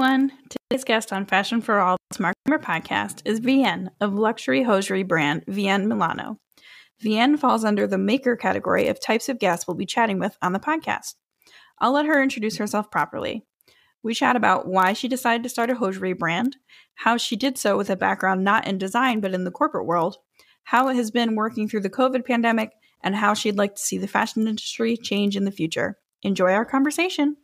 everyone. Today's guest on Fashion for All Smart podcast is Vienne of luxury hosiery brand Vienne Milano. Vienne falls under the maker category of types of guests we'll be chatting with on the podcast. I'll let her introduce herself properly. We chat about why she decided to start a hosiery brand, how she did so with a background not in design but in the corporate world, how it has been working through the COVID pandemic, and how she'd like to see the fashion industry change in the future. Enjoy our conversation.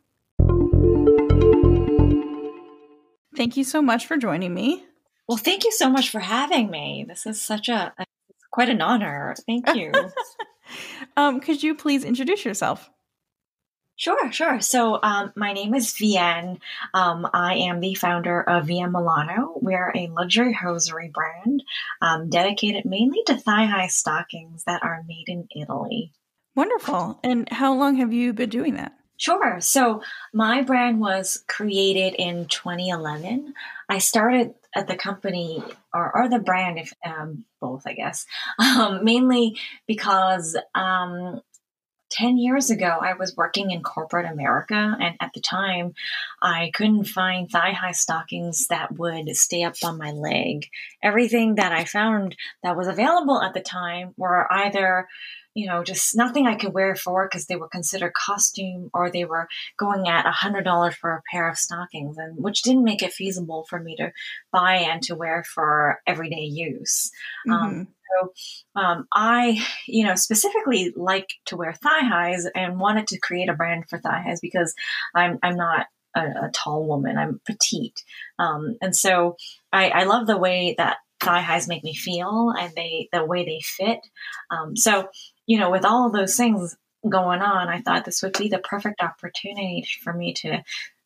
Thank you so much for joining me. Well, thank you so much for having me. This is such a, a quite an honor. Thank you. um, could you please introduce yourself? Sure, sure. So, um, my name is Vienne. Um, I am the founder of Vienne Milano. We're a luxury hosiery brand um, dedicated mainly to thigh high stockings that are made in Italy. Wonderful. And how long have you been doing that? Sure. So my brand was created in 2011. I started at the company or, or the brand, if um, both, I guess, um, mainly because um, 10 years ago, I was working in corporate America. And at the time, I couldn't find thigh high stockings that would stay up on my leg. Everything that I found that was available at the time were either you know, just nothing I could wear for work because they were considered costume or they were going at a hundred dollars for a pair of stockings, and which didn't make it feasible for me to buy and to wear for everyday use. Um, mm-hmm. Um, so um, I, you know, specifically like to wear thigh highs and wanted to create a brand for thigh highs because I'm I'm not a, a tall woman. I'm petite, um, and so I, I love the way that thigh highs make me feel and they the way they fit. Um, so you know, with all those things going on, I thought this would be the perfect opportunity for me to,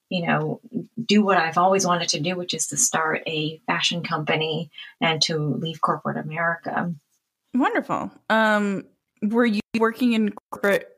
you know, do what I've always wanted to do, which is to start a fashion company and to leave corporate America. Wonderful. Um, were you working in corporate,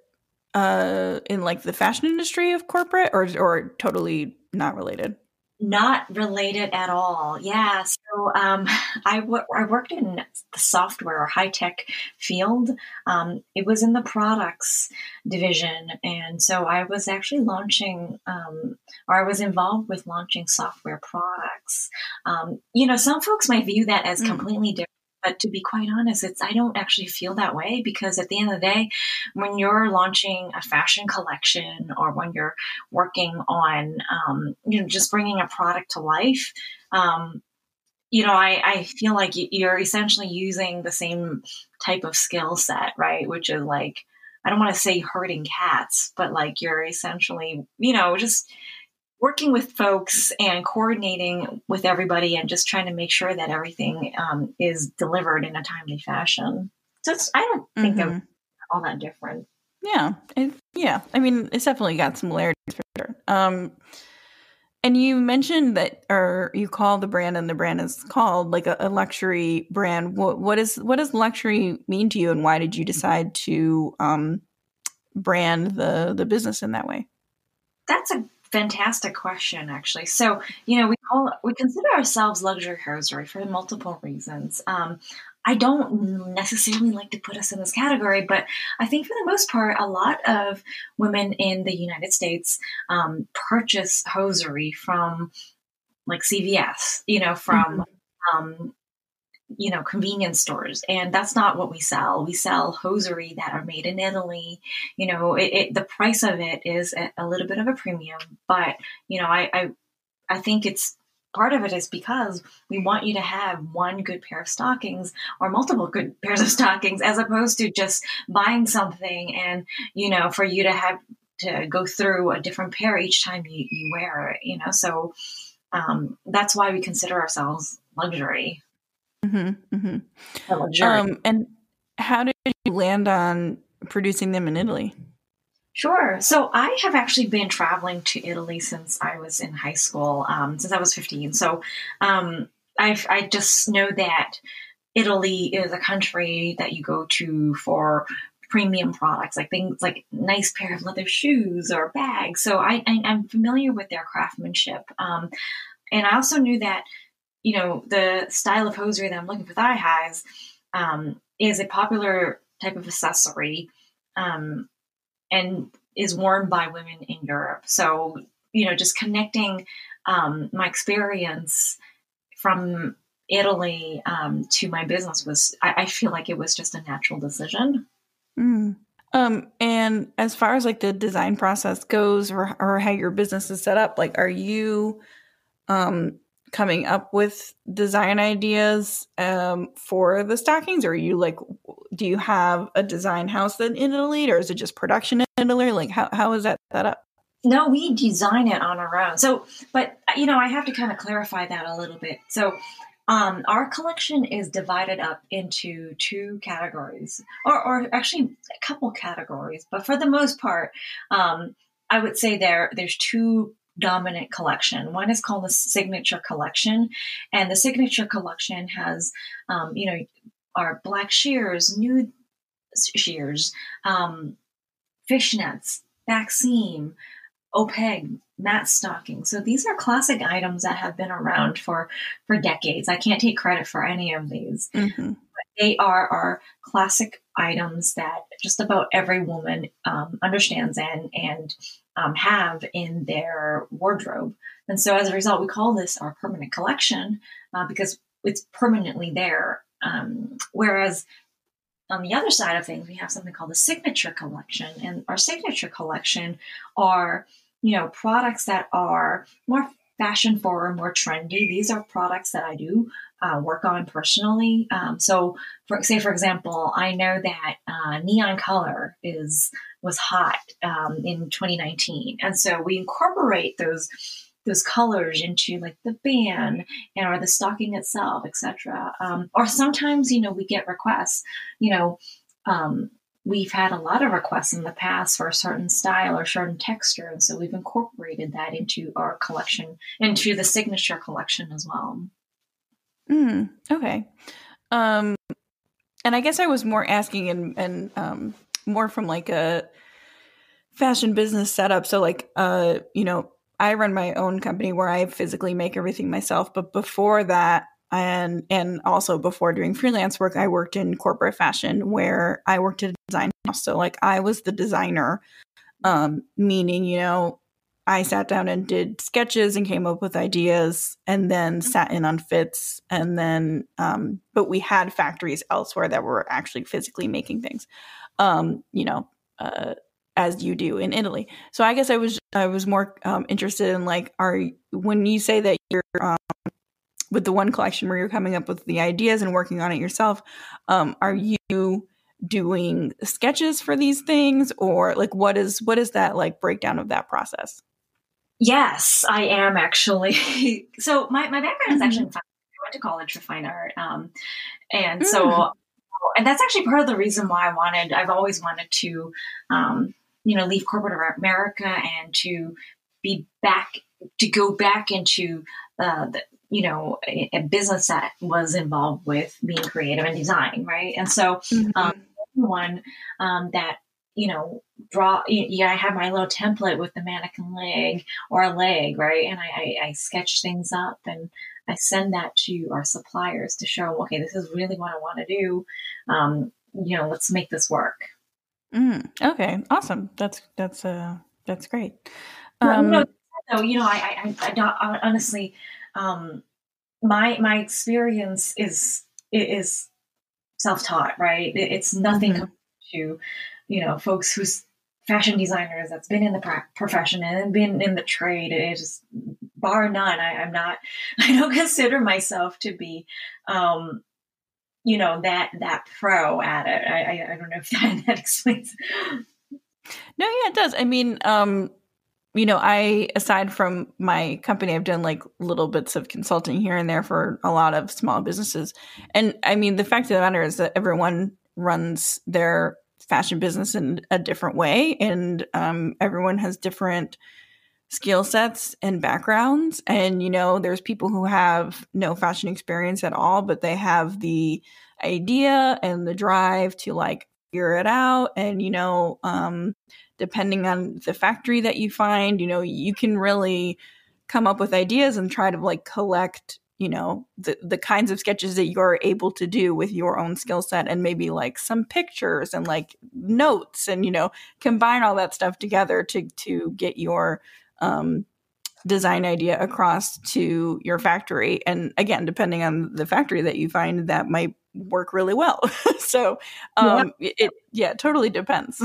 uh, in like the fashion industry of corporate, or or totally not related? Not related at all. Yeah. So um, I, w- I worked in the software or high tech field. Um, it was in the products division. And so I was actually launching, um, or I was involved with launching software products. Um, you know, some folks might view that as mm. completely different but to be quite honest, it's I don't actually feel that way because at the end of the day, when you're launching a fashion collection or when you're working on, um, you know, just bringing a product to life, um, you know, I, I feel like you're essentially using the same type of skill set, right? Which is like, I don't want to say herding cats, but like you're essentially, you know, just working with folks and coordinating with everybody and just trying to make sure that everything um, is delivered in a timely fashion. So I don't think mm-hmm. of all that different. Yeah, it, yeah. I mean, it's definitely got similarities for sure. Um, and you mentioned that, or you call the brand, and the brand is called like a, a luxury brand. What, what is what does luxury mean to you, and why did you decide to um, brand the the business in that way? That's a fantastic question, actually. So, you know, we call we consider ourselves luxury hosiery for multiple reasons. Um, I don't necessarily like to put us in this category, but I think for the most part, a lot of women in the United States um, purchase hosiery from like CVS, you know, from mm-hmm. um, you know, convenience stores. And that's not what we sell. We sell hosiery that are made in Italy. You know, it, it, the price of it is a, a, little bit of a premium, but you know, I, I, I think it's part of it is because we want you to have one good pair of stockings or multiple good pairs of stockings as opposed to just buying something and, you know, for you to have to go through a different pair each time you, you wear it, you know, so, um, that's why we consider ourselves luxury. Mm-hmm, mm-hmm. Um, and how did you land on producing them in Italy? Sure. So I have actually been traveling to Italy since I was in high school, um, since I was 15. So um, I, I just know that Italy is a country that you go to for premium products, like things like nice pair of leather shoes or bags. So I, I, am familiar with their craftsmanship. Um, and I also knew that you know, the style of hosiery that I'm looking for thigh highs um, is a popular type of accessory um, and is worn by women in Europe. So, you know, just connecting um, my experience from Italy um, to my business was, I, I, feel like it was just a natural decision. Mm. Um, and as far as like the design process goes or, or how your business is set up, like, are you, um, coming up with design ideas um, for the stockings? Or are you like do you have a design house in italy or is it just production in italy? Like how, how is that set up? No we design it on our own. So but you know i have to kind of clarify that a little bit. So um, our collection is divided up into two categories or, or actually a couple categories. But for the most part um, i would say there there's two dominant collection. One is called the Signature Collection, and the Signature Collection has, um, you know, our black sheers, nude sheers, um, fishnets, back seam, opaque, matte stocking. So these are classic items that have been around for for decades. I can't take credit for any of these. Mm-hmm. They are our classic items that just about every woman um, understands and and um, have in their wardrobe. And so as a result, we call this our permanent collection uh, because it's permanently there. Um, whereas on the other side of things, we have something called the signature collection. And our signature collection are, you know, products that are more fashion forward, more trendy. These are products that I do uh, work on personally. Um, so, for say, for example, I know that uh, neon color is was hot um, in 2019, and so we incorporate those those colors into like the band and or the stocking itself, etc. Um, or sometimes, you know, we get requests. You know, um, we've had a lot of requests in the past for a certain style or certain texture, and so we've incorporated that into our collection, into the signature collection as well. Mm, okay. Um, and I guess I was more asking and and um, more from like a fashion business setup. So like uh, you know, I run my own company where I physically make everything myself, but before that and and also before doing freelance work, I worked in corporate fashion where I worked at a design house. So like I was the designer, um, meaning, you know, I sat down and did sketches and came up with ideas and then mm-hmm. sat in on fits. And then, um, but we had factories elsewhere that were actually physically making things, um, you know, uh, as you do in Italy. So I guess I was, I was more um, interested in like, are, when you say that you're, um, with the one collection where you're coming up with the ideas and working on it yourself, um, are you doing sketches for these things or like what is what is that like breakdown of that process Yes, I am actually. so my, my background mm-hmm. is actually in fine. I went to college for fine art. Um, and mm. so, and that's actually part of the reason why I wanted, I've always wanted to, um, you know, leave corporate America and to be back, to go back into uh, the, you know, a, a, business that was involved with being creative and design, right? And so, mm-hmm. um, one um, that you know, draw. Yeah, I have my little template with the mannequin leg or a leg, right? And I, I, I sketch things up and I send that to our suppliers to show, okay, this is really what I want to do. Um, you know, let's make this work. Mm, okay, awesome. That's that's uh that's great. Um, know, so you know, I, I, I, I honestly, um, my my experience is is self taught, right? It's nothing mm-hmm. to you know, folks who's fashion designers that's been in the profession and been in the trade. Just bar none. I, am not. I don't consider myself to be, um, you know, that that pro at it. I, I, I don't know if that, that explains. No, yeah, it does. I mean, um, you know, I aside from my company, I've done like little bits of consulting here and there for a lot of small businesses. And I mean, the fact of the matter is that everyone runs their fashion business in a different way and um, everyone has different skill sets and backgrounds and you know there's people who have no fashion experience at all but they have the idea and the drive to like figure it out and you know um, depending on the factory that you find you know you can really come up with ideas and try to like collect you know the the kinds of sketches that you're able to do with your own skill set and maybe like some pictures and like notes and you know combine all that stuff together to to get your um design idea across to your factory. And again, depending on the factory that you find, that might work really well. so um, yeah. it yeah, totally depends.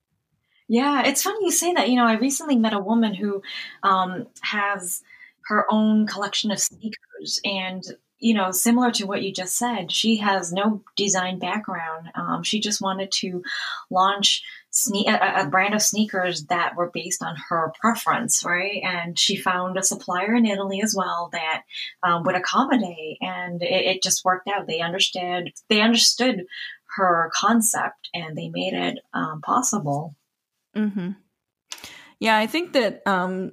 yeah, it's funny you say that. You know, I recently met a woman who um, has her own collection of sneakers and you know, similar to what you just said, she has no design background. Um, she just wanted to launch sne- a, a, brand of sneakers that were based on her preference, right? And she found a supplier in Italy as well that um, would accommodate, and it, it, just worked out. They understood they understood her concept, and they made it um, possible. Mm-hmm. Yeah, I think that um,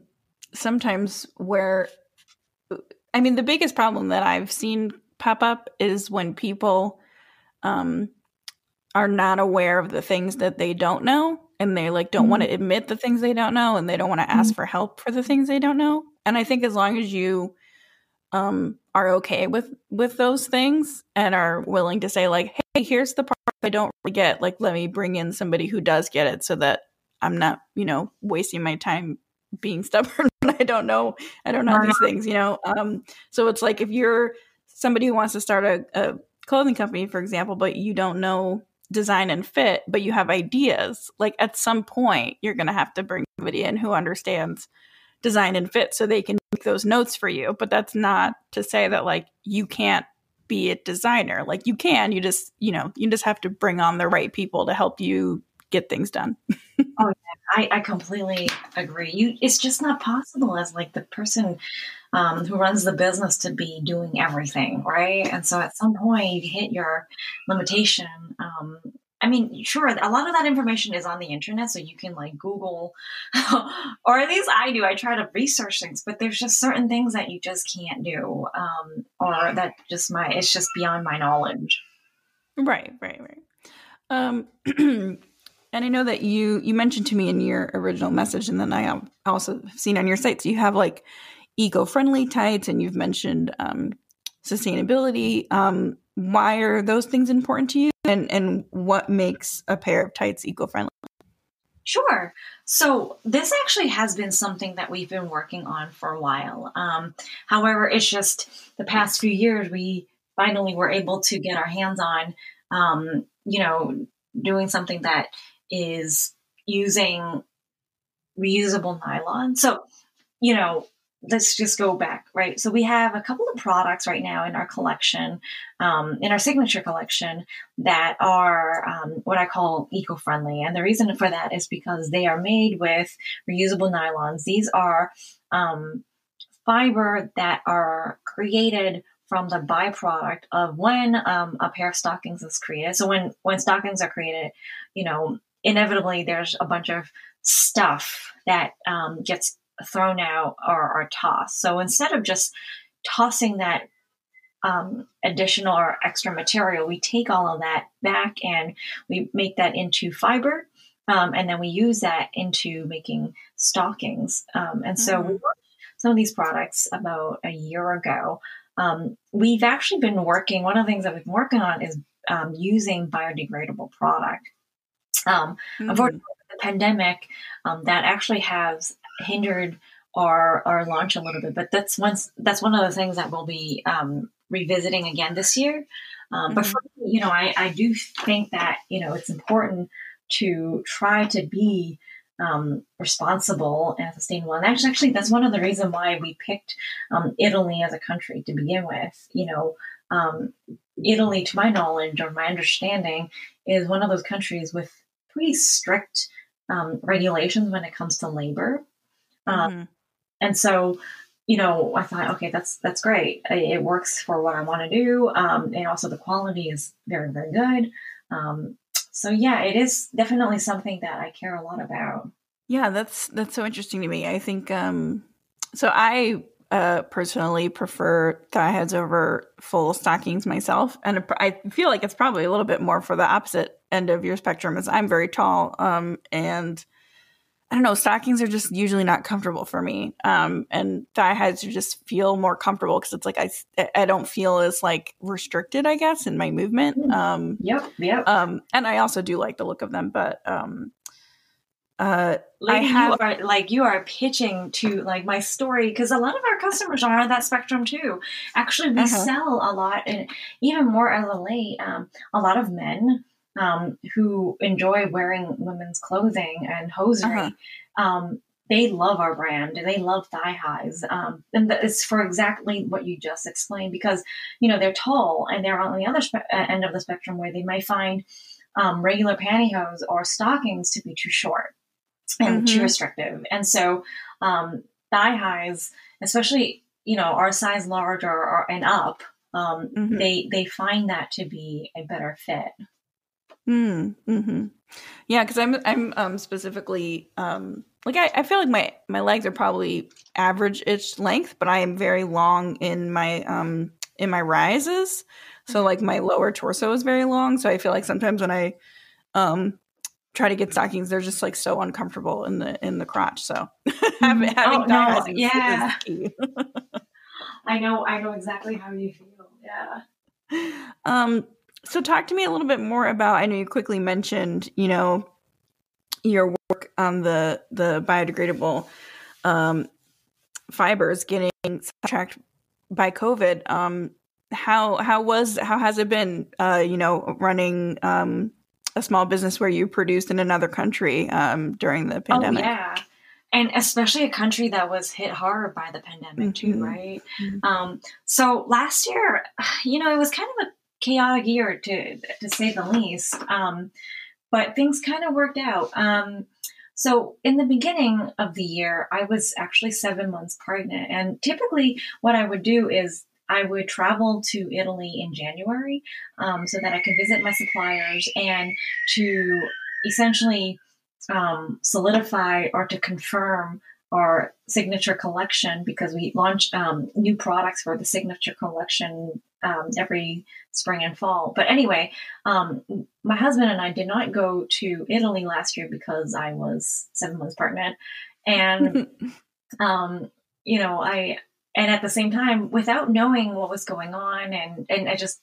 sometimes where I mean, the biggest problem that I've seen pop up is when people um, are not aware of the things that they don't know and they like don't mm-hmm. want to admit the things they don't know and they don't want to ask mm-hmm. for help for the things they don't know. And I think as long as you um, are okay with with those things and are willing to say like, hey, here's the part I don't really get. Like, let me bring in somebody who does get it so that I'm not, you know, wasting my time being stubborn I don't know. I don't know these things, you know. Um, so it's like if you're somebody who wants to start a, a clothing company, for example, but you don't know design and fit, but you have ideas, like at some point you're going to have to bring somebody in who understands design and fit so they can make those notes for you. But that's not to say that like you can't be a designer. Like you can, you just, you know, you just have to bring on the right people to help you get things done. oh I, I completely agree. You, it's just not possible as like the person um, who runs the business to be doing everything, right? And so at some point you hit your limitation. Um, I mean, sure, a lot of that information is on the internet, so you can like Google, or at least I do. I try to research things, but there's just certain things that you just can't do, um, or that just my it's just beyond my knowledge. Right, right, right. Um, And I know that you you mentioned to me in your original message, and then I also seen on your sites you have like eco-friendly tights, and you've mentioned um, sustainability. Um, why are those things important to you, and and what makes a pair of tights eco-friendly? Sure. So this actually has been something that we've been working on for a while. Um, however, it's just the past few years we finally were able to get our hands on, um, you know, doing something that is using reusable nylon. So, you know, let's just go back, right? So we have a couple of products right now in our collection, um, in our signature collection, that are um, what I call eco-friendly, and the reason for that is because they are made with reusable nylons. These are um, fiber that are created from the byproduct of when um, a pair of stockings is created. So when when stockings are created, you know, inevitably there's a bunch of stuff that um, gets thrown out or, or, tossed. So instead of just tossing that um, additional or extra material, we take all of that back and we make that into fiber. Um, and then we use that into making stockings. Um, and so mm-hmm. we launched some of these products about a year ago. Um, we've actually been working, one of the things that we've been working on is um, using biodegradable product. Um, mm-hmm. Unfortunately, the pandemic um, that actually has hindered our our launch a little bit, but that's once that's one of the things that we'll be um, revisiting again this year. Um, mm-hmm. But for me, you know, I, I do think that you know it's important to try to be um, responsible and sustainable. And actually, actually, that's one of the reasons why we picked um, Italy as a country to begin with. You know, um, Italy, to my knowledge or my understanding, is one of those countries with pretty strict um, regulations when it comes to labor. Um, mm-hmm. And so, you know, I thought, okay, that's that's great. It works for what I want to do, um, and also the quality is very very good. Um, so yeah, it is definitely something that I care a lot about. Yeah, that's that's so interesting to me. I think um, so. I uh, personally prefer thigh highs over full stockings myself, and I feel like it's probably a little bit more for the opposite end of your spectrum. is I'm very tall, um, and I don't know, stockings are just usually not comfortable for me, um, and thigh highs just feel more comfortable because it's like I I don't feel as like restricted, I guess, in my movement. Mm. Um, yep, yep. Um, and I also do like the look of them, but um, uh, Lady, I have you are like you are pitching to like my story because a lot of our customers are on that spectrum too. Actually, we Uh-huh. sell a lot, and even more as of late, um, a lot of men um, who enjoy wearing women's clothing and hosiery. Uh-huh. Um, they love our brand. They love thigh highs, um, and that is for exactly what you just explained. Because you know they're tall and they're on the other spe- uh, end of the spectrum where they might find um, regular pantyhose or stockings to be too short and too Mhm. restrictive. And so um, thigh highs, especially you know our size large or, or and up, um, Mhm. they they find that to be a better fit. Mm, hmm Yeah, because I'm I'm um specifically um like I, I feel like my my legs are probably average ish length, but I am very long in my um in my rises. So like my lower torso is very long. So I feel like sometimes when I um try to get stockings, they're just like so uncomfortable in the in the crotch. So having, having Oh, no, thigh highs is- yeah. I know I know exactly how you feel. Yeah. Um, so talk to me a little bit more about. I know you quickly mentioned, you know, your work on the the biodegradable um, fibers getting sidetracked by COVID. Um, how how was how has it been? Uh, you know, running um, a small business where you produced in another country um, during the pandemic. Oh yeah. And especially a country that was hit hard by the pandemic too, Mhm. right? Mhm. Um, so last year, you know, it was kind of a chaotic year to to say the least. Um, but things kind of worked out. Um, so in the beginning of the year, I was actually seven months pregnant, and typically, what I would do is I would travel to Italy in January um, so that I could visit my suppliers and to essentially um, solidify or to confirm our signature collection because we launch um, new products for the signature collection um, every spring and fall. But anyway, um, my husband and I did not go to Italy last year because I was seven months pregnant, and um, you know, I and at the same time, without knowing what was going on, and and I just,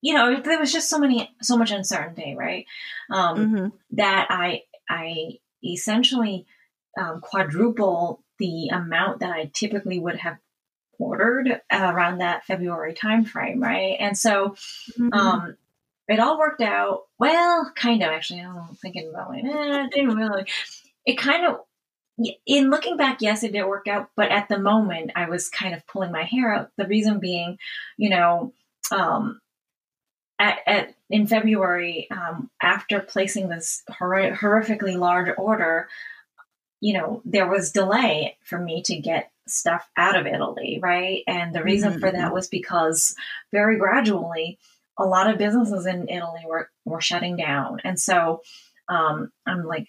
you know, there was just so many, so much uncertainty, right? Um, Mhm. That I I essentially um, quadruple the amount that I typically would have ordered around that February timeframe, right? And so Mhm. um, it all worked out well, kind of actually. I'm thinking about it, eh, it didn't really. It kind of, in looking back, yes, it did work out, but at the moment, I was kind of pulling my hair out. The reason being, you know, um, at, at in February, um, after placing this hor- horrifically large order, you know, there was delay for me to get stuff out of Italy, right? And the reason Mhm, for that was because very gradually, a lot of businesses in Italy were were shutting down, and so um, I'm like,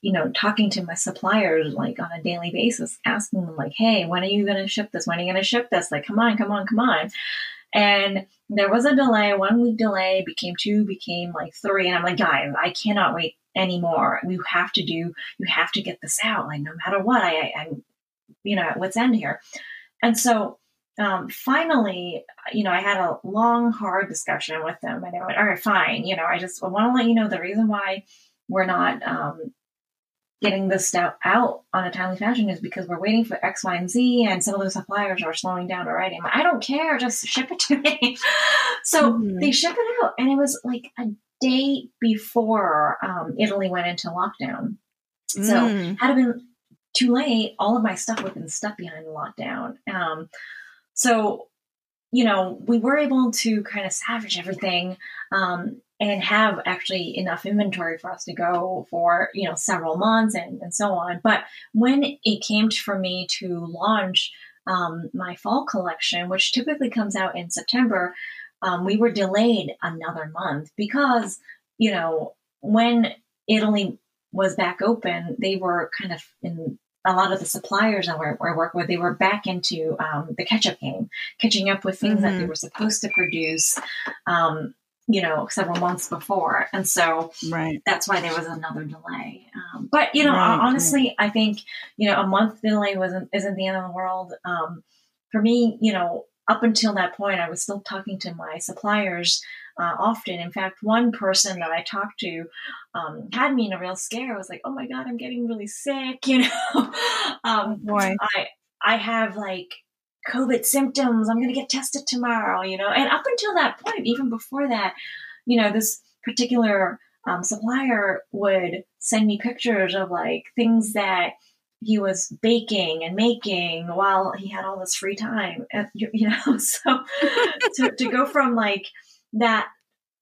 you know, talking to my suppliers like on a daily basis, asking them like, "Hey, when are you going to ship this? When are you going to ship this? Like, come on, come on, come on!" And there was a delay. One week delay became two, became like three, and I'm like, guys, I cannot wait anymore. We have to do. You have to get this out. Like, no matter what, I, I I'm, you know, at what's end here. And so um, finally, you know, I had a long, hard discussion with them, and I went, "All right, fine. You know, I just want to let you know the reason why we're not um, getting this stuff out on a timely fashion is because we're waiting for X, Y, and Z, and some of the suppliers are slowing down already." I'm like, I don't care, just ship it to me. so Mhm. they ship it out, and it was like a day before um, Italy went into lockdown. So Mm. had it been too late, all of my stuff would have been stuck behind the lockdown. Um, so, you know, we were able to kind of salvage everything um, and have actually enough inventory for us to go for, you know, several months and, and so on. But when it came to, for me to launch um, my fall collection, which typically comes out in September, um, we were delayed another month because, you know, when Italy was back open, they were kind of in a lot of the suppliers that I work with, they were back into um, the catch up game, catching up with things that they Mhm. were supposed to produce, um, you know, several months before. And so Right. that's why there was another delay. Um, but you know, Right, honestly, I think you know a month delay wasn't isn't the end of the world. Um, for me, you know, up until that point, I was still talking to my suppliers uh, often. In fact, one person that I talked to um, had me in a real scare. I was like, "Oh my god, I'm getting really sick," you know. um, Boy. I I have like COVID symptoms. I'm going to get tested tomorrow, you know. And up until that point, even before that, you know, this particular um, supplier would send me pictures of like things that he was baking and making while he had all this free time and, you, know so to, to go from like that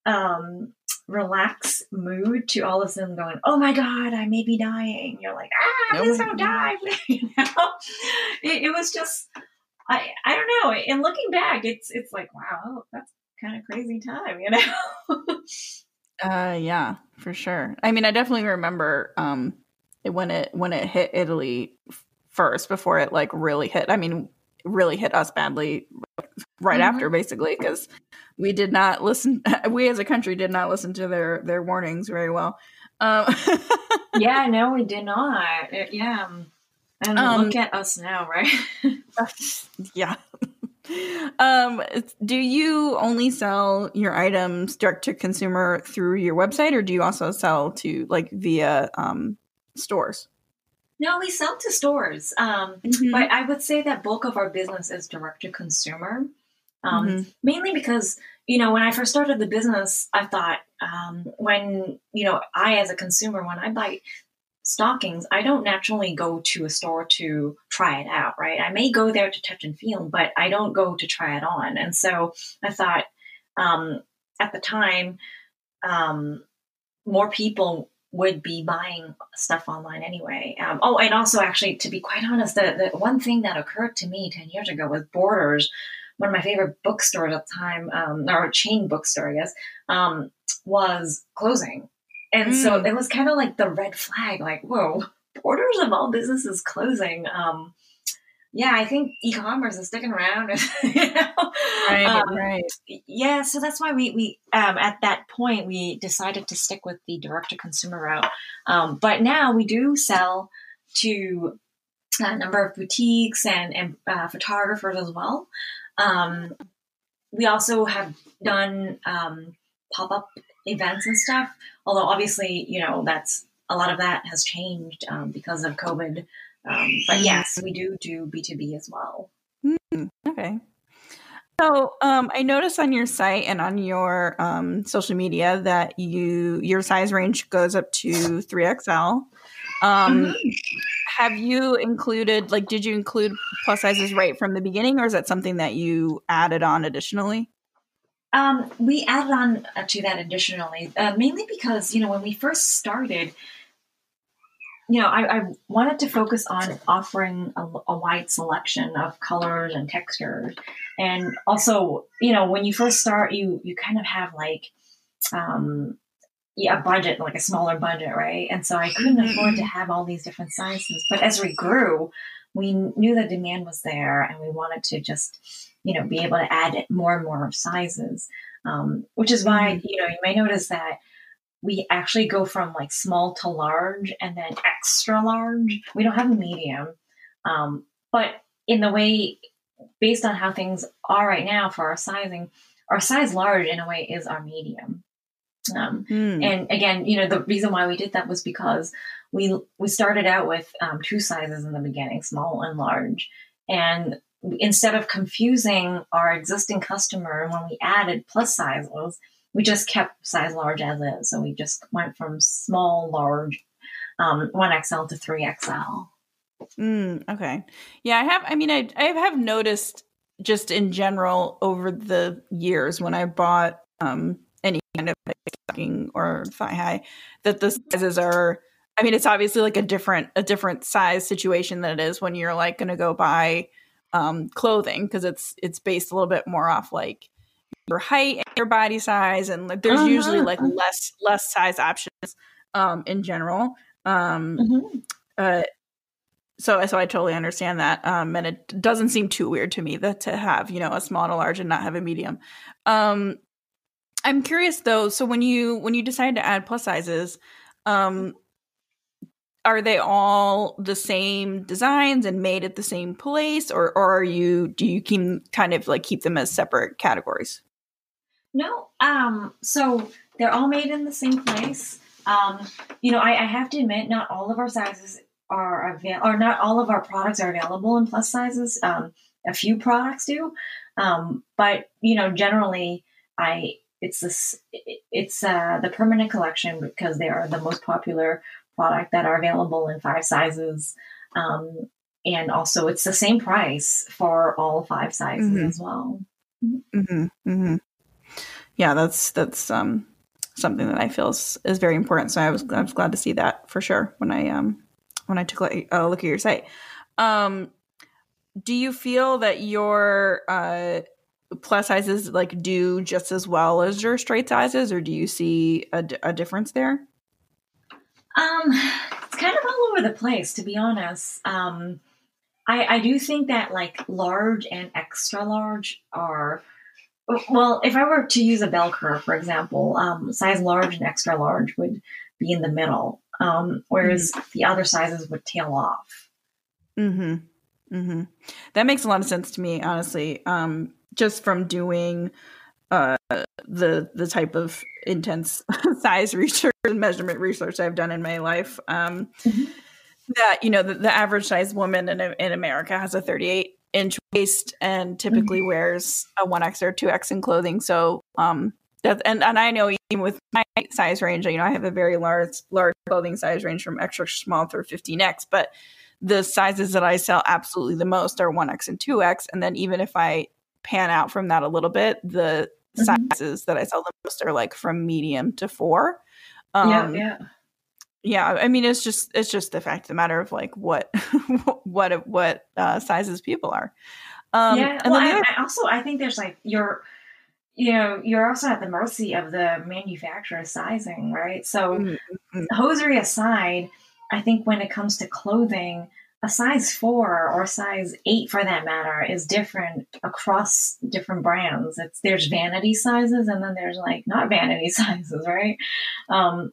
um relaxed mood to all of a sudden going oh my god i may be dying. You're like ah please don't die you know? It, it was just i i don't know and looking back it's it's like wow that's kind of crazy time you know? Uh, yeah, for sure. I mean, I definitely remember um when it when it hit Italy first before it like really hit. I mean, really hit us badly right Mhm. after, basically, because we did not listen. We as a country did not listen to their their warnings very well. Um, yeah no we did not It- yeah and Um, look at us now right yeah. Um, do you only sell your items direct to consumer through your website, or do you also sell to like via um stores? no we sell to stores um But I would say that bulk of our business is direct to consumer, um, Mhm. mainly because you know when I first started the business, I thought um, when you know I as a consumer when I buy stockings, I don't naturally go to a store to try it out, right? I may go there to touch and feel, but I don't go to try it on. And so I thought um, at the time, um, more people would be buying stuff online anyway. Um, oh, and also, actually, to be quite honest, the, the one thing that occurred to me 10 years ago was Borders, one of my favorite bookstores at the time, um, or chain bookstore, I guess, um, was closing. And so Mm. it was kind of like the red flag, like, whoa, Borders of all businesses closing. Um, yeah, I think e-commerce is sticking around. you know? Right, Um, right. yeah so that's why we we um, at that point we decided to stick with the direct to consumer route um, but now we do sell to a number of boutiques and, and uh, photographers as well um, we also have done um, pop-up events and stuff although obviously you know that's a lot of that has changed um, because of covid um, but Mhm. yes we do do b2b as well Okay. So, um, I noticed on your site and on your um, social media that you your size range goes up to three XL. Um, Mhm. Have you included like did you include plus sizes right from the beginning, or is that something that you added on additionally? Um, we added on to that additionally, uh, mainly because you know when we first started, you know, I, I wanted to focus on offering a, a wide selection of colors and textures, and also, you know, when you first start, you you kind of have like, um, yeah, a budget, like a smaller budget, right? And so I couldn't Mhm. afford to have all these different sizes. But as we grew, we knew the demand was there, and we wanted to just, you know, be able to add more and more sizes. Um, which is why, you know, you may notice that we actually go from like small to large and then extra large. We don't have a medium. Um, but in the way, based on how things are right now for our sizing, our size large in a way is our medium. Um, Hmm. and again, you know, the reason why we did that was because we we started out with um, two sizes in the beginning, small and large, and instead of confusing our existing customer when we added plus sizes, we just kept size large as is. So we just went from small, large, um, one XL to three XL. Mm, okay. Yeah, I have. I mean, I I have noticed just in general over the years when I bought um any kind of stocking or thigh high that the sizes are. I mean, it's obviously like a different a different size situation than it is when you're like going to go buy um clothing because it's it's based a little bit more off like your height and your body size and like there's usually Uh-huh. like less less size options um in general um uh, so so I totally understand that. Um, and it doesn't seem too weird to me that to have you know a small to large and not have a medium. Um, I'm curious though. So when you when you decided to add plus sizes, um, are they all the same designs and made at the same place or, or are you do you keep kind of like keep them as separate categories? No um so they're all made in the same place. Um you know I, I have to admit not all of our sizes are available or not all of our products are available in plus sizes. Um a few products do. Um but you know generally i it's this it's uh the permanent collection because they are the most popular product that are available in five sizes. Um, and also, it's the same price for all five sizes mm-hmm. as well. Mm-hmm. Mm-hmm. Yeah, that's that's um, something that I feel is, is very important. So I was I was glad to see that for sure when I um when I took a, a look at your site. Um, do you feel that your uh, plus sizes like do just as well as your straight sizes, or do you see a, a difference there? Um, it's kind of all over the place, to be honest. Um, I, I do think that like large and extra large are well, if I were to use a bell curve, for example, um, size large and extra large would be in the middle, um, whereas mm-hmm. the other sizes would tail off. Hmm. Hmm. That makes a lot of sense to me, honestly. Um, just from doing uh, the the type of intense size research and measurement research I've done in my life. Um, mm-hmm. That you know, the, the, average size woman in in America has a 38 inch waist and typically mm-hmm. wears a 1x or 2x in clothing. So, um, that, and and I know even with my size range, you know, I have a very large large clothing size range from extra small through 15x, but the sizes that I sell absolutely the most are 1x and 2x, and then even if I pan out from that a little bit, the mm-hmm. sizes that I sell the most are like from medium to four. Um, yeah, yeah, yeah. I mean, it's just it's just the fact of the matter of like what what what uh, sizes people are. Um, yeah. And well, I, other- I also I think there's like you're you know you're also at the mercy of the manufacturer sizing, right? So mm-hmm. hosiery aside, I think when it comes to clothing a size four or size eight for that matter is different across different brands. It's there's vanity sizes and then there's like not vanity sizes, right? Um,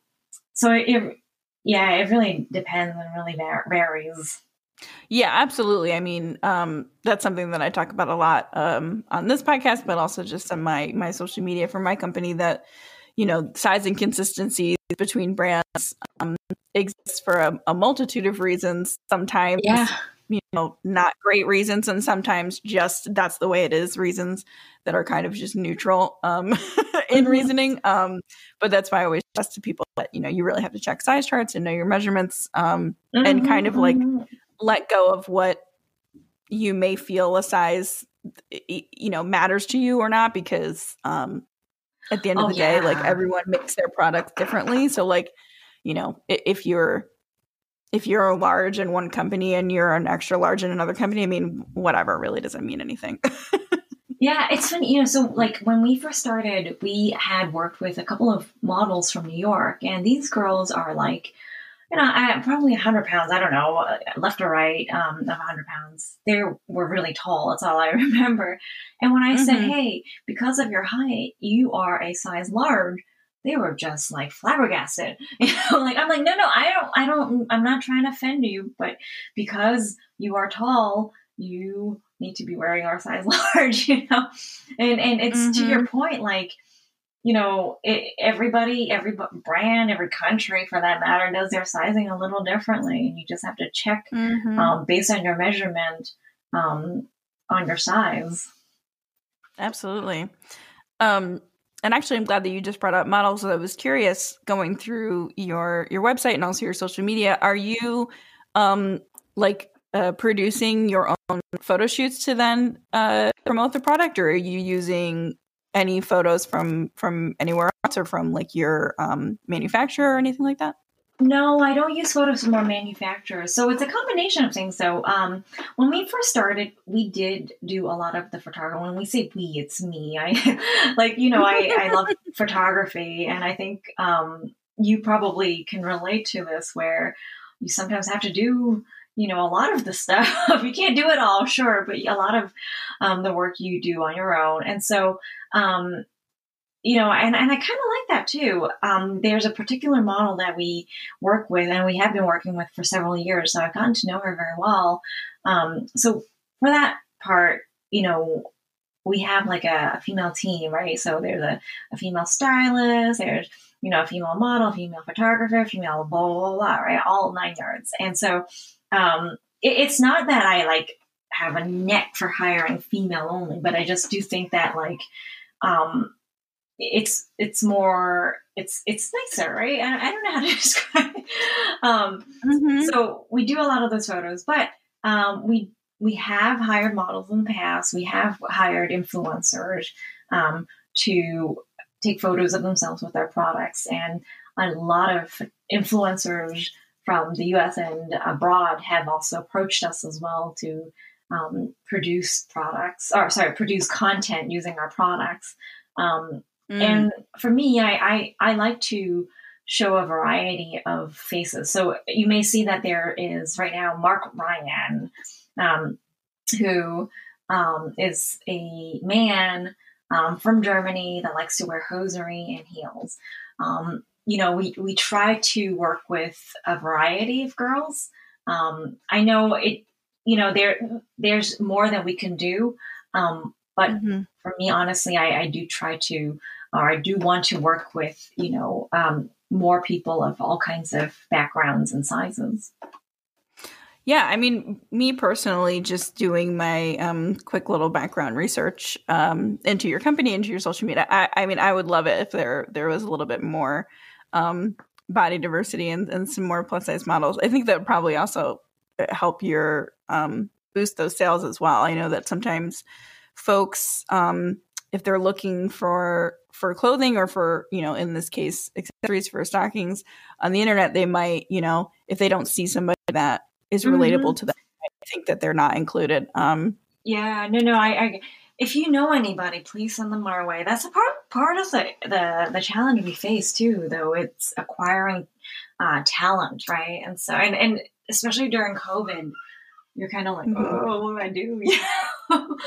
so it, yeah, it really depends and really varies. Yeah, absolutely. I mean, um, that's something that I talk about a lot um, on this podcast, but also just on my my social media for my company. That you know, size inconsistencies between brands um, exists for a, a, multitude of reasons. Sometimes, yeah. you know, not great reasons, and sometimes just that's the way it is. Reasons that are kind of just neutral um, in mm-hmm. reasoning. Um, but that's why I always stress to people that you know you really have to check size charts and know your measurements, um, mm-hmm. and kind of like mm-hmm. let go of what you may feel a size you know matters to you or not because um at the end of oh, the day yeah. like everyone makes their products differently so like you know if you're if you're a large in one company and you're an extra large in another company i mean whatever really doesn't mean anything yeah it's funny you know so like when we first started we had worked with a couple of models from new york and these girls are like you know, I, probably 100 pounds, I don't know, left or right um, of 100 pounds. They were really tall. That's all I remember. And when I mm-hmm. said, hey, because of your height, you are a size large, they were just like flabbergasted. You know, like I'm like, no, no, I don't, I don't, I'm not trying to offend you, but because you are tall, you need to be wearing our size large, you know? And, and it's mm-hmm. to your mm-hmm. point, like, you know, it, everybody, every brand, every country for that matter, does their sizing a little differently. And you just have to check mm-hmm. um, based on your measurement um, on your size. Absolutely. Um, and actually, I'm glad that you just brought up models. I was curious going through your your website and also your social media. Are you um, like uh, producing your own photo shoots to then uh, promote the product, or are you using any photos from from anywhere else or from like your um, manufacturer or anything like that? No, I don't use photos from our manufacturers. So it's a combination of things. So um, when we first started, we did do a lot of the photography. When we say we, it's me. I like you know I I love photography, and I think um, you probably can relate to this where you sometimes have to do you know, a lot of the stuff. you can't do it all, sure, but a lot of um, the work you do on your own. And so, um, you know, and, and I kind of like that too. Um, there's a particular model that we work with and we have been working with for several years. So I've gotten to know her very well. Um, so for that part, you know, we have like a, a female team, right? So there's a, a, female stylist, there's, you know, a female model, female photographer, female blah, blah, blah, right? All nine yards. And so um, it, it's not that I like have a neck for hiring female only, but I just do think that like, um, it's it's more it's it's nicer, right? I, I don't know how to describe it. Um, mm-hmm. So we do a lot of those photos, but um, we we have hired models in the past. We have hired influencers um, to take photos of themselves with their products, and a lot of influencers from the U.S. and abroad have also approached us as well to um, produce products, or sorry, produce content using our products. Um, mm. And for me, I, I I like to show a variety of faces. So you may see that there is right now Mark Ryan um, who um, is a man um, from Germany that likes to wear hosiery and heels. You know, we, we try to work with a variety of girls. Um, I know it, you know, there there's more that we can do, um, but mm-hmm. for me, honestly, I, I, do try to, or I do want to work with, you know, um, more people of all kinds of backgrounds and sizes. Yeah, I mean, me personally, just doing my um, quick little background research um, into your company, into your social media. I, I, mean, I would love it if there there was a little bit more um, body diversity and, and, some more plus size models. I think that would probably also uh, help your um, boost those sales as well. I know that sometimes folks, um, if they're looking for for clothing or for you know in this case accessories for stockings on the internet, they might you know if they don't see somebody that is relatable mm-hmm. to them. I think that they're not included. Um, yeah, no, no. I, I, if you know anybody, please send them our way. That's a part part of the the, the challenge we face too, though. It's acquiring uh, talent, right? And so, and and especially during COVID, you're kind of like, mm-hmm. oh, what do I do?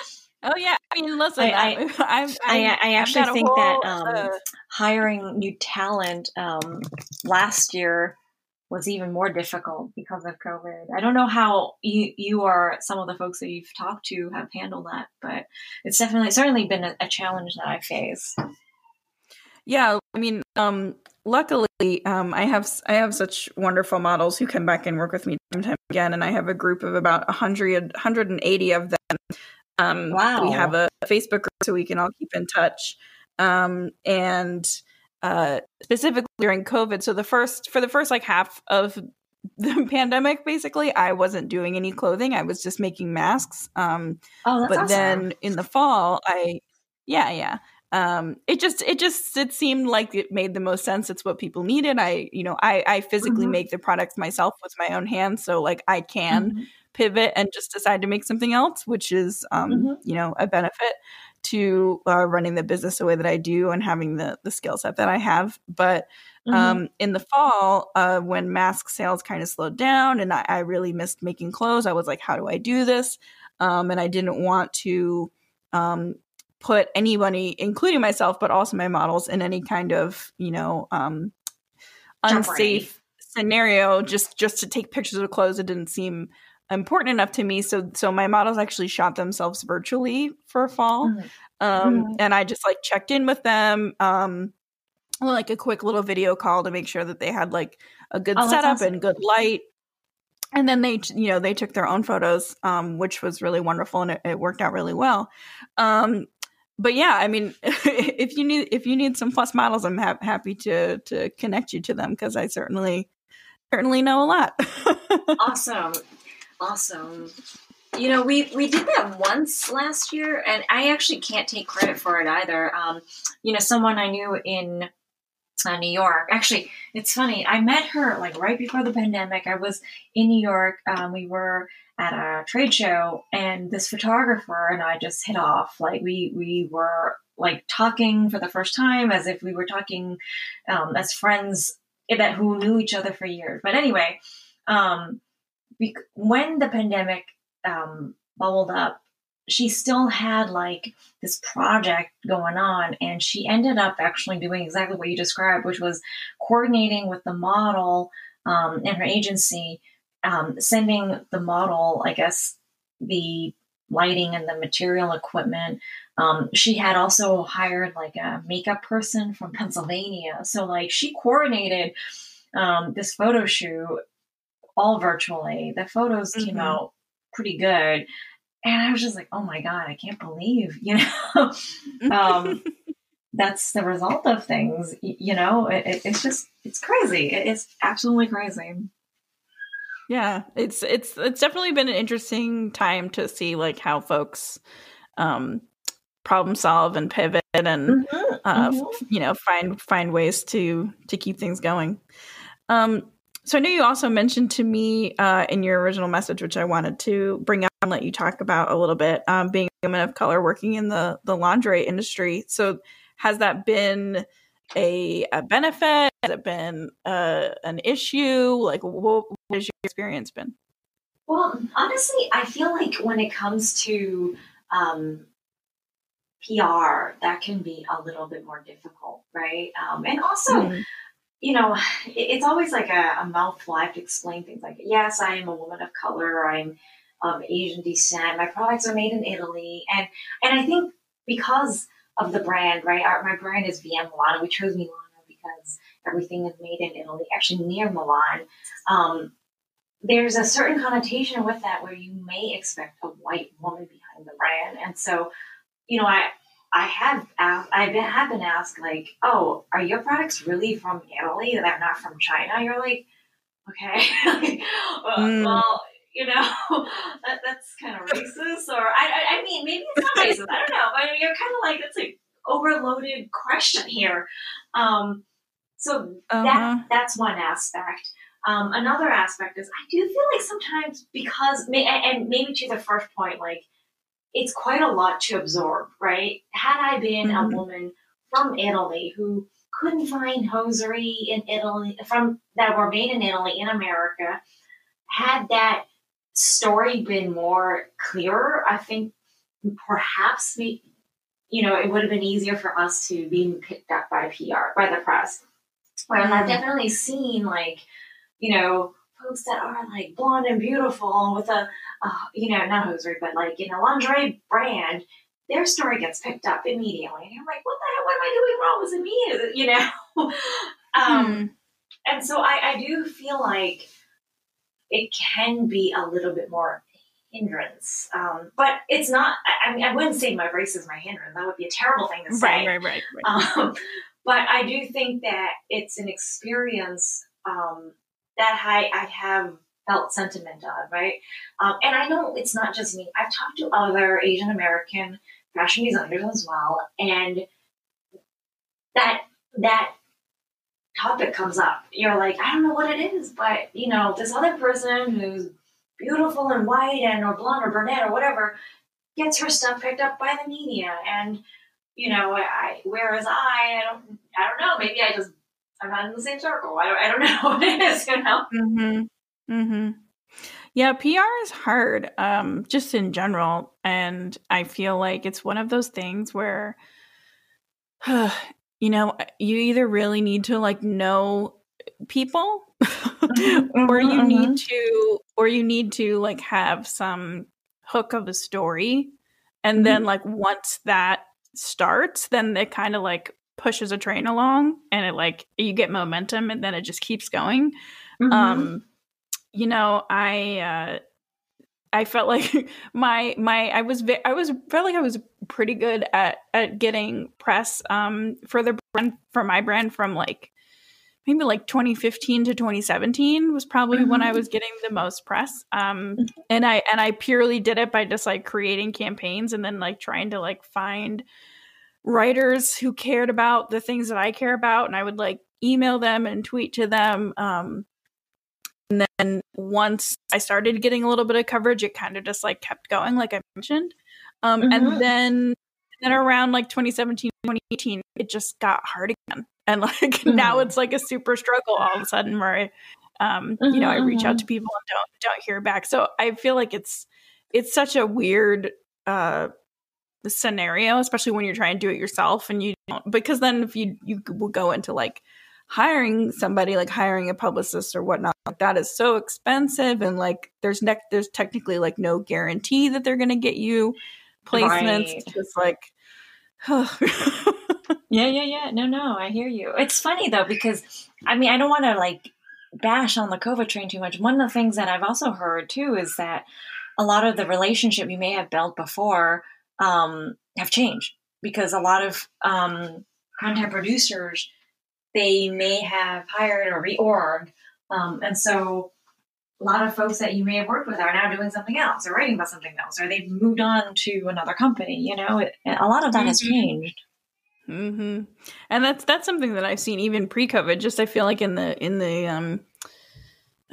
Oh yeah, I mean, listen, I I, I, I, I actually think whole, that um, uh, hiring new talent um, last year was even more difficult because of COVID. I don't know how you, you or some of the folks that you've talked to have handled that, but it's definitely certainly been a, a challenge that I face. Yeah, I mean, um, luckily, um, I have I have such wonderful models who come back and work with me time and time again, and I have a group of about 100, 180 of them. Um, wow. We have a Facebook group so we can all keep in touch. Um, and uh, specifically during COVID. So the first for the first like half of the pandemic, basically, I wasn't doing any clothing. I was just making masks. Um, oh, but awesome. then in the fall, I yeah yeah. Um, it just it just it seemed like it made the most sense. It's what people needed. I you know I I physically mm-hmm. make the products myself with my own hands, so like I can. Mm-hmm pivot and just decide to make something else, which is, um, mm-hmm. you know, a benefit to uh, running the business the way that I do and having the the skill set that I have. But mm-hmm. um, in the fall, uh, when mask sales kind of slowed down and I, I, really missed making clothes, I was like, how do I do this? Um, and I didn't want to um, put anybody, including myself, but also my models, in any kind of you know um, unsafe scenario just just to take pictures of clothes. It didn't seem important enough to me. So so my models actually shot themselves virtually for fall. Mm-hmm. Um, mm-hmm. and I just like checked in with them. Um, like a quick little video call to make sure that they had like a good oh, setup awesome. and good light. And then they, you know, they took their own photos, um, which was really wonderful and it, it worked out really well. Um, but yeah, I mean, if you need if you need some plus models, I'm ha- happy to to connect you to them because I certainly certainly know a lot. awesome. Awesome. You know, we we did that once last year, and I actually can't take credit for it either. Um, you know, someone I knew in uh, New York. Actually, it's funny. I met her like right before the pandemic. I was in New York. Um, we were at a trade show, and this photographer and I just hit off. Like we we were like talking for the first time, as if we were talking um, as friends that who knew each other for years. But anyway, um, when the pandemic um, bubbled up, she still had like this project going on and she ended up actually doing exactly what you described which was coordinating with the model um, and her agency um, sending the model i guess the lighting and the material equipment. Um, she had also hired like a makeup person from pennsylvania. So like she coordinated um, this photo shoot all virtually the photos mm-hmm. came out pretty good and I was just like, oh my God, I can't believe, you know, um, that's the result of things, you know, it, it's just, it's crazy. It's absolutely crazy. Yeah, it's it's it's definitely been an interesting time to see like how folks um problem solve and pivot and mm-hmm, uh mm-hmm. you know find find ways to to keep things going. Um so I know you also mentioned to me uh, in your original message, which I wanted to bring up and let you talk about a little bit, um, being a woman of color working in the the lingerie industry. So has that been a, a benefit? Has it been uh, an issue? Like, what, what has your experience been? Well, honestly, I feel like when it comes to um, PR, that can be a little bit more difficult, right? Um, and also. Mm you know, it's always like a, a mouthful. I have to explain things like, yes, I am a woman of color. I'm of Asian descent. My products are made in Italy, and and I think because of the brand, right? Our, my brand is Vienne Milano. We chose Milano because everything is made in Italy, actually near Milan. Um, there's a certain connotation with that where you may expect a white woman behind the brand, and so you know, I I have asked, I have been asked like, oh, are your products really from Italy? They're not from China. You're like, okay, well, mm. well, you know, that, that's kind of racist. Or I, I, I mean, maybe it's not racist. I don't know. But you're kind of like, it's like overloaded question here. Um, so uh-huh. that that's one aspect. Um, another aspect is I do feel like sometimes because, and maybe to the first point, like it's quite a lot to absorb, right? Had I been mm-hmm. a woman from Italy who couldn't find hosiery in Italy from that were made in Italy in America, had that story been more clearer, I think perhaps we, you know, it would have been easier for us to be picked up by PR, by the press. Whereas I've mm-hmm. definitely seen like, you know, folks that are like blonde and beautiful with a, you know, not hosiery, but like in a lingerie brand, their story gets picked up immediately. And you're like, what the hell? What am I doing wrong? Was it me? You know? um, hmm. And so I, I do feel like it can be a little bit more hindrance. Um, but it's not, I, I, mean, I wouldn't say my race is my hindrance. That would be a terrible thing to say. Right, right, right. right. Um, but I do think that it's an experience um, that I, I have felt sentiment on, right? Um, and I know it's not just me. I've talked to other Asian American fashion designers as well, and that that topic comes up. You're like, I don't know what it is, but you know, this other person who's beautiful and white and or blonde or brunette or whatever gets her stuff picked up by the media, and you know, I whereas I, I don't, I don't know. Maybe I just I'm not in the same circle. I don't, I don't know what it is, you know? Mm-hmm. Mm-hmm. Yeah, PR is hard, um, just in general. And I feel like it's one of those things where, you know, you either really need to like know people mm-hmm, or you mm-hmm. need to or you need to like have some hook of a story and mm-hmm. then like once that starts then it kind of like pushes a train along and it like you get momentum and then it just keeps going mm-hmm. um you know i uh i felt like my my i was i was felt like i was pretty good at at getting press um for the brand for my brand from like maybe like 2015 to 2017 was probably mm-hmm. when I was getting the most press. Um, mm-hmm. and I and I purely did it by just like creating campaigns and then like trying to like find writers who cared about the things that I care about, and I would like email them and tweet to them. Um, and then once I started getting a little bit of coverage, it kind of just like kept going, like I mentioned. Um, mm-hmm. And then then around like 2017, 2018, it just got hard again. And like mm-hmm. now it's like a super struggle all of a sudden where I, um, mm-hmm. you know, I reach out mm-hmm. to people and don't don't hear back. So I feel like it's it's such a weird uh scenario, especially when you're trying to do it yourself and you don't because then if you you will go into like hiring somebody like hiring a publicist or whatnot like that is so expensive and like there's ne- there's technically like no guarantee that they're gonna get you placements Right. It's just like Yeah, yeah, yeah. No, no, I hear you. It's funny though because I mean I don't want to like bash on the COVID train too much. One of the things that I've also heard too is that a lot of the relationship you may have built before um, have changed because a lot of um, content producers they may have hired or reorged, um, and so a lot of folks that you may have worked with are now doing something else or writing about something else or they've moved on to another company. You know, it, a lot of that has Mhm. changed. hmm And that's that's something that I've seen even pre-COVID. Just I feel like in the in the um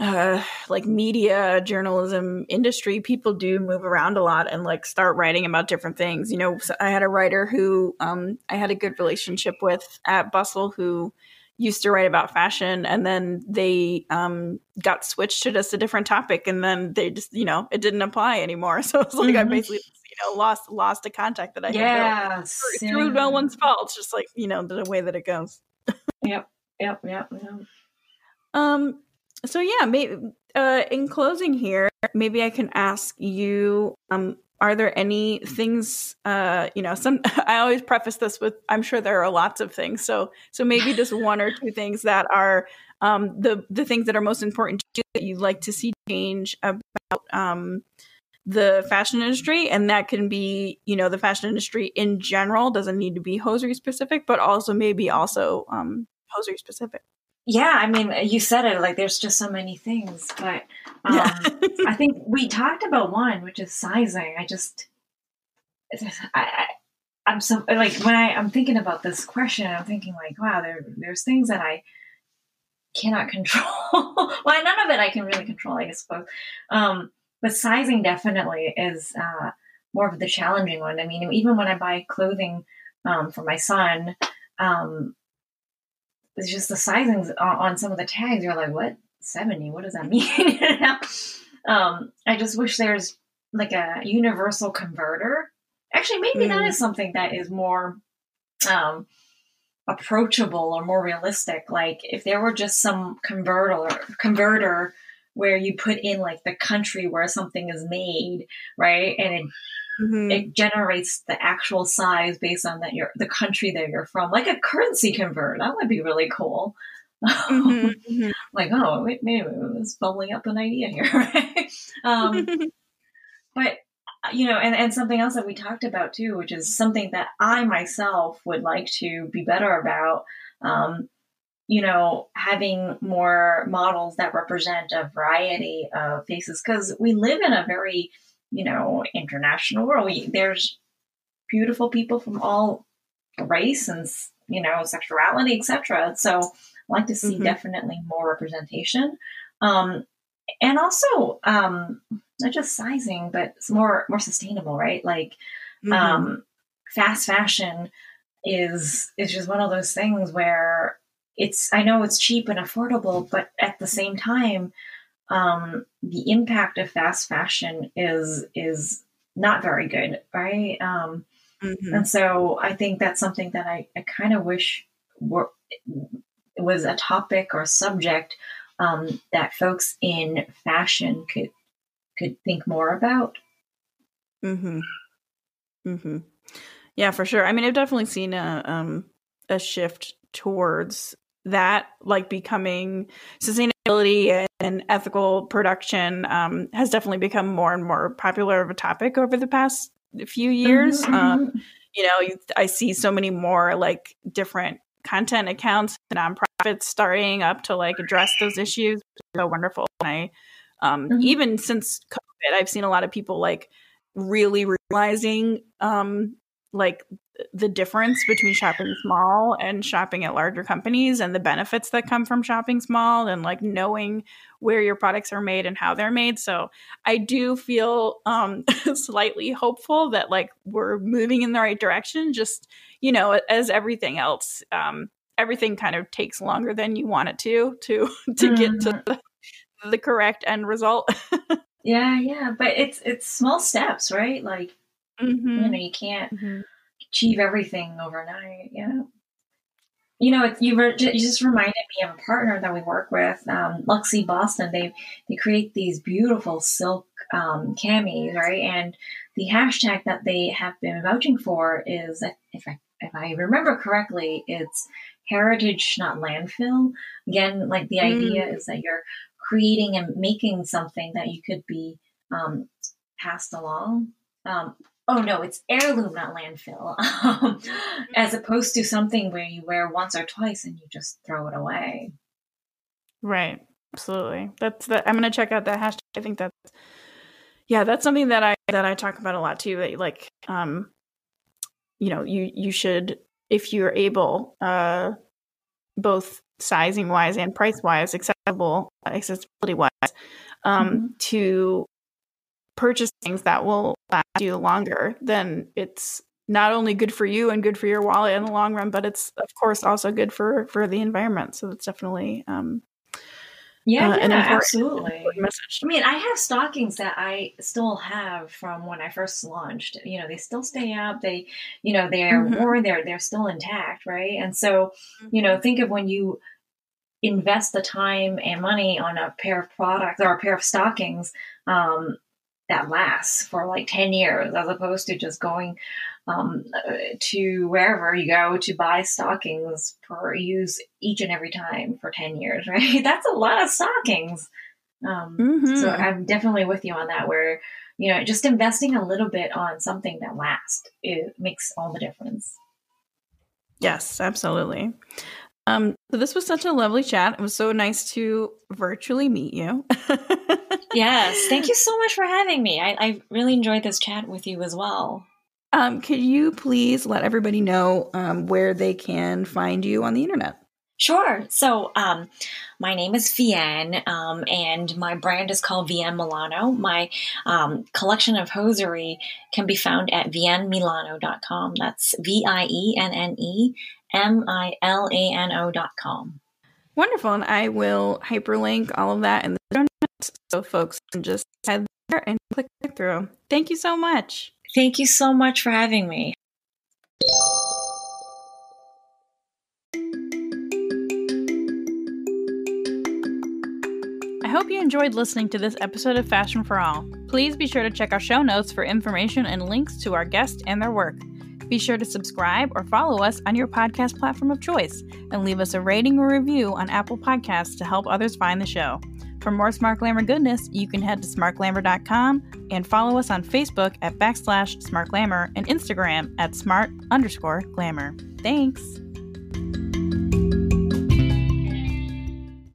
uh like media journalism industry, people do move around a lot and like start writing about different things. You know, so I had a writer who um I had a good relationship with at Bustle who used to write about fashion and then they um got switched to just a different topic and then they just you know it didn't apply anymore so it's like i Mhm. basically you know lost lost a contact that i had built through, through no one's fault. It's just like you know the way that it goes. yep Yep, yep, yep. Um. So yeah, maybe uh, in closing here, maybe I can ask you. Um, are there any things? Uh, you know, some. I always preface this with, I'm sure there are lots of things. So so maybe just one or two things that are um the the things that are most important to you that you'd like to see change about um the fashion industry and that can be you know the fashion industry in general doesn't need to be hosiery specific but also maybe also um hosiery specific Yeah, I mean, you said it. Like, there's just so many things, but um, Yeah. I think we talked about one, which is sizing. I just, I, I, I'm so like when I I'm thinking about this question, I'm thinking like, wow, there there's things that I cannot control. well, none of it I can really control, I suppose. Um, but sizing definitely is uh, more of the challenging one. I mean, even when I buy clothing um, for my son, um, it's just the sizings on, on some of the tags. You're like, what? 70? What does that mean? You know? um, I just wish there's like a universal converter. Actually, maybe that Mm. is something that is more um, approachable or more realistic. Like if there were just some converter converter where you put in like the country where something is made, right? And it Mhm. it generates the actual size based on that you're the country that you're from, like a currency convert. That would be really cool. Mhm. Mhm. like, oh, wait, maybe it's bubbling up an idea here, right? um, but you know, and, and something else that we talked about too, which is something that I myself would like to be better about. Um, you know, having more models that represent a variety of faces because we live in a very, you know, international world. We, there's beautiful people from all race and you know sexuality, etc. So, I like to see Mhm. definitely more representation. Um, and also um, not just sizing, but it's more more sustainable, right? Like Mhm. um, fast fashion is is just one of those things where it's I know it's cheap and affordable, but at the same time, um, the impact of fast fashion is is not very good, right? Um, Mhm. and so I think that's something that I, I kind of wish were was a topic or subject um, that folks in fashion could could think more about. Mm-hmm. Mm-hmm. Yeah, for sure. I mean, I've definitely seen a um a shift towards that, like becoming sustainability and ethical production um, has definitely become more and more popular of a topic over the past few years. Mhm, Um, you know, I see so many more like different content accounts, nonprofits starting up to like address those issues. So wonderful. And I, um, Mhm. even since COVID, I've seen a lot of people like really realizing, um, like the difference between shopping small and shopping at larger companies and the benefits that come from shopping small and like knowing where your products are made and how they're made. So I do feel um slightly hopeful that like we're moving in the right direction. Just, you know, as everything else, um, everything kind of takes longer than you want it to to to get to the, the correct end result. Yeah, yeah, but it's it's small steps, right? Like Mm-hmm. You know, you can't mm-hmm. achieve everything overnight. Yeah. You know, you, were, you just reminded me of a partner that we work with, um, Luxie Boston. They they create these beautiful silk um, camis, right? And the hashtag that they have been vouching for is, if I if I remember correctly, it's heritage, not landfill. Again, like the mm. idea is that you're creating and making something that you could be um, passed along. Um, oh no, it's heirloom, not landfill, um, as opposed to something where you wear once or twice and you just throw it away. Right. Absolutely. That's that. I'm going to check out that hashtag. I think that's, yeah, that's something that I, that I talk about a lot too. That like, um, you know, you, you should, if you're able, uh, both sizing wise and price wise, accessible, accessibility wise, um, mm-hmm. to purchase things that will last you longer, then it's not only good for you and good for your wallet in the long run, but it's of course also good for for the environment. So it's definitely um, yeah, uh, yeah absolutely. Message. I mean, I have stockings that I still have from when I first launched. You know, they still stay up. They, you know, they're mm-hmm. worn. They're they're still intact, right? And so, you know, think of when you invest the time and money on a pair of products or a pair of stockings um, that lasts for like 10 years as opposed to just going um, to wherever you go to buy stockings for use each and every time for 10 years, right? That's a lot of stockings. Um, mm-hmm. So I'm definitely with you on that, where, you know, just investing a little bit on something that lasts, it makes all the difference. Yes, absolutely. Um, so this was such a lovely chat. It was so nice to virtually meet you. yes, thank you so much for having me. I, I really enjoyed this chat with you as well. Um, could you please let everybody know um, where they can find you on the internet? Sure. So, um, my name is Vienne, um, and my brand is called Vienne Milano. My um, collection of hosiery can be found at viennemilano.com. That's V I E N N E M I L A N O.com. Wonderful. And I will hyperlink all of that in the show notes so folks can just head there and click through. Thank you so much. Thank you so much for having me. I hope you enjoyed listening to this episode of Fashion for All. Please be sure to check our show notes for information and links to our guests and their work. Be sure to subscribe or follow us on your podcast platform of choice and leave us a rating or review on Apple Podcasts to help others find the show. For more Smart Glamour goodness, you can head to smartglamour.com and follow us on Facebook at backslash smartglamour and Instagram at smart underscore glamour. Thanks!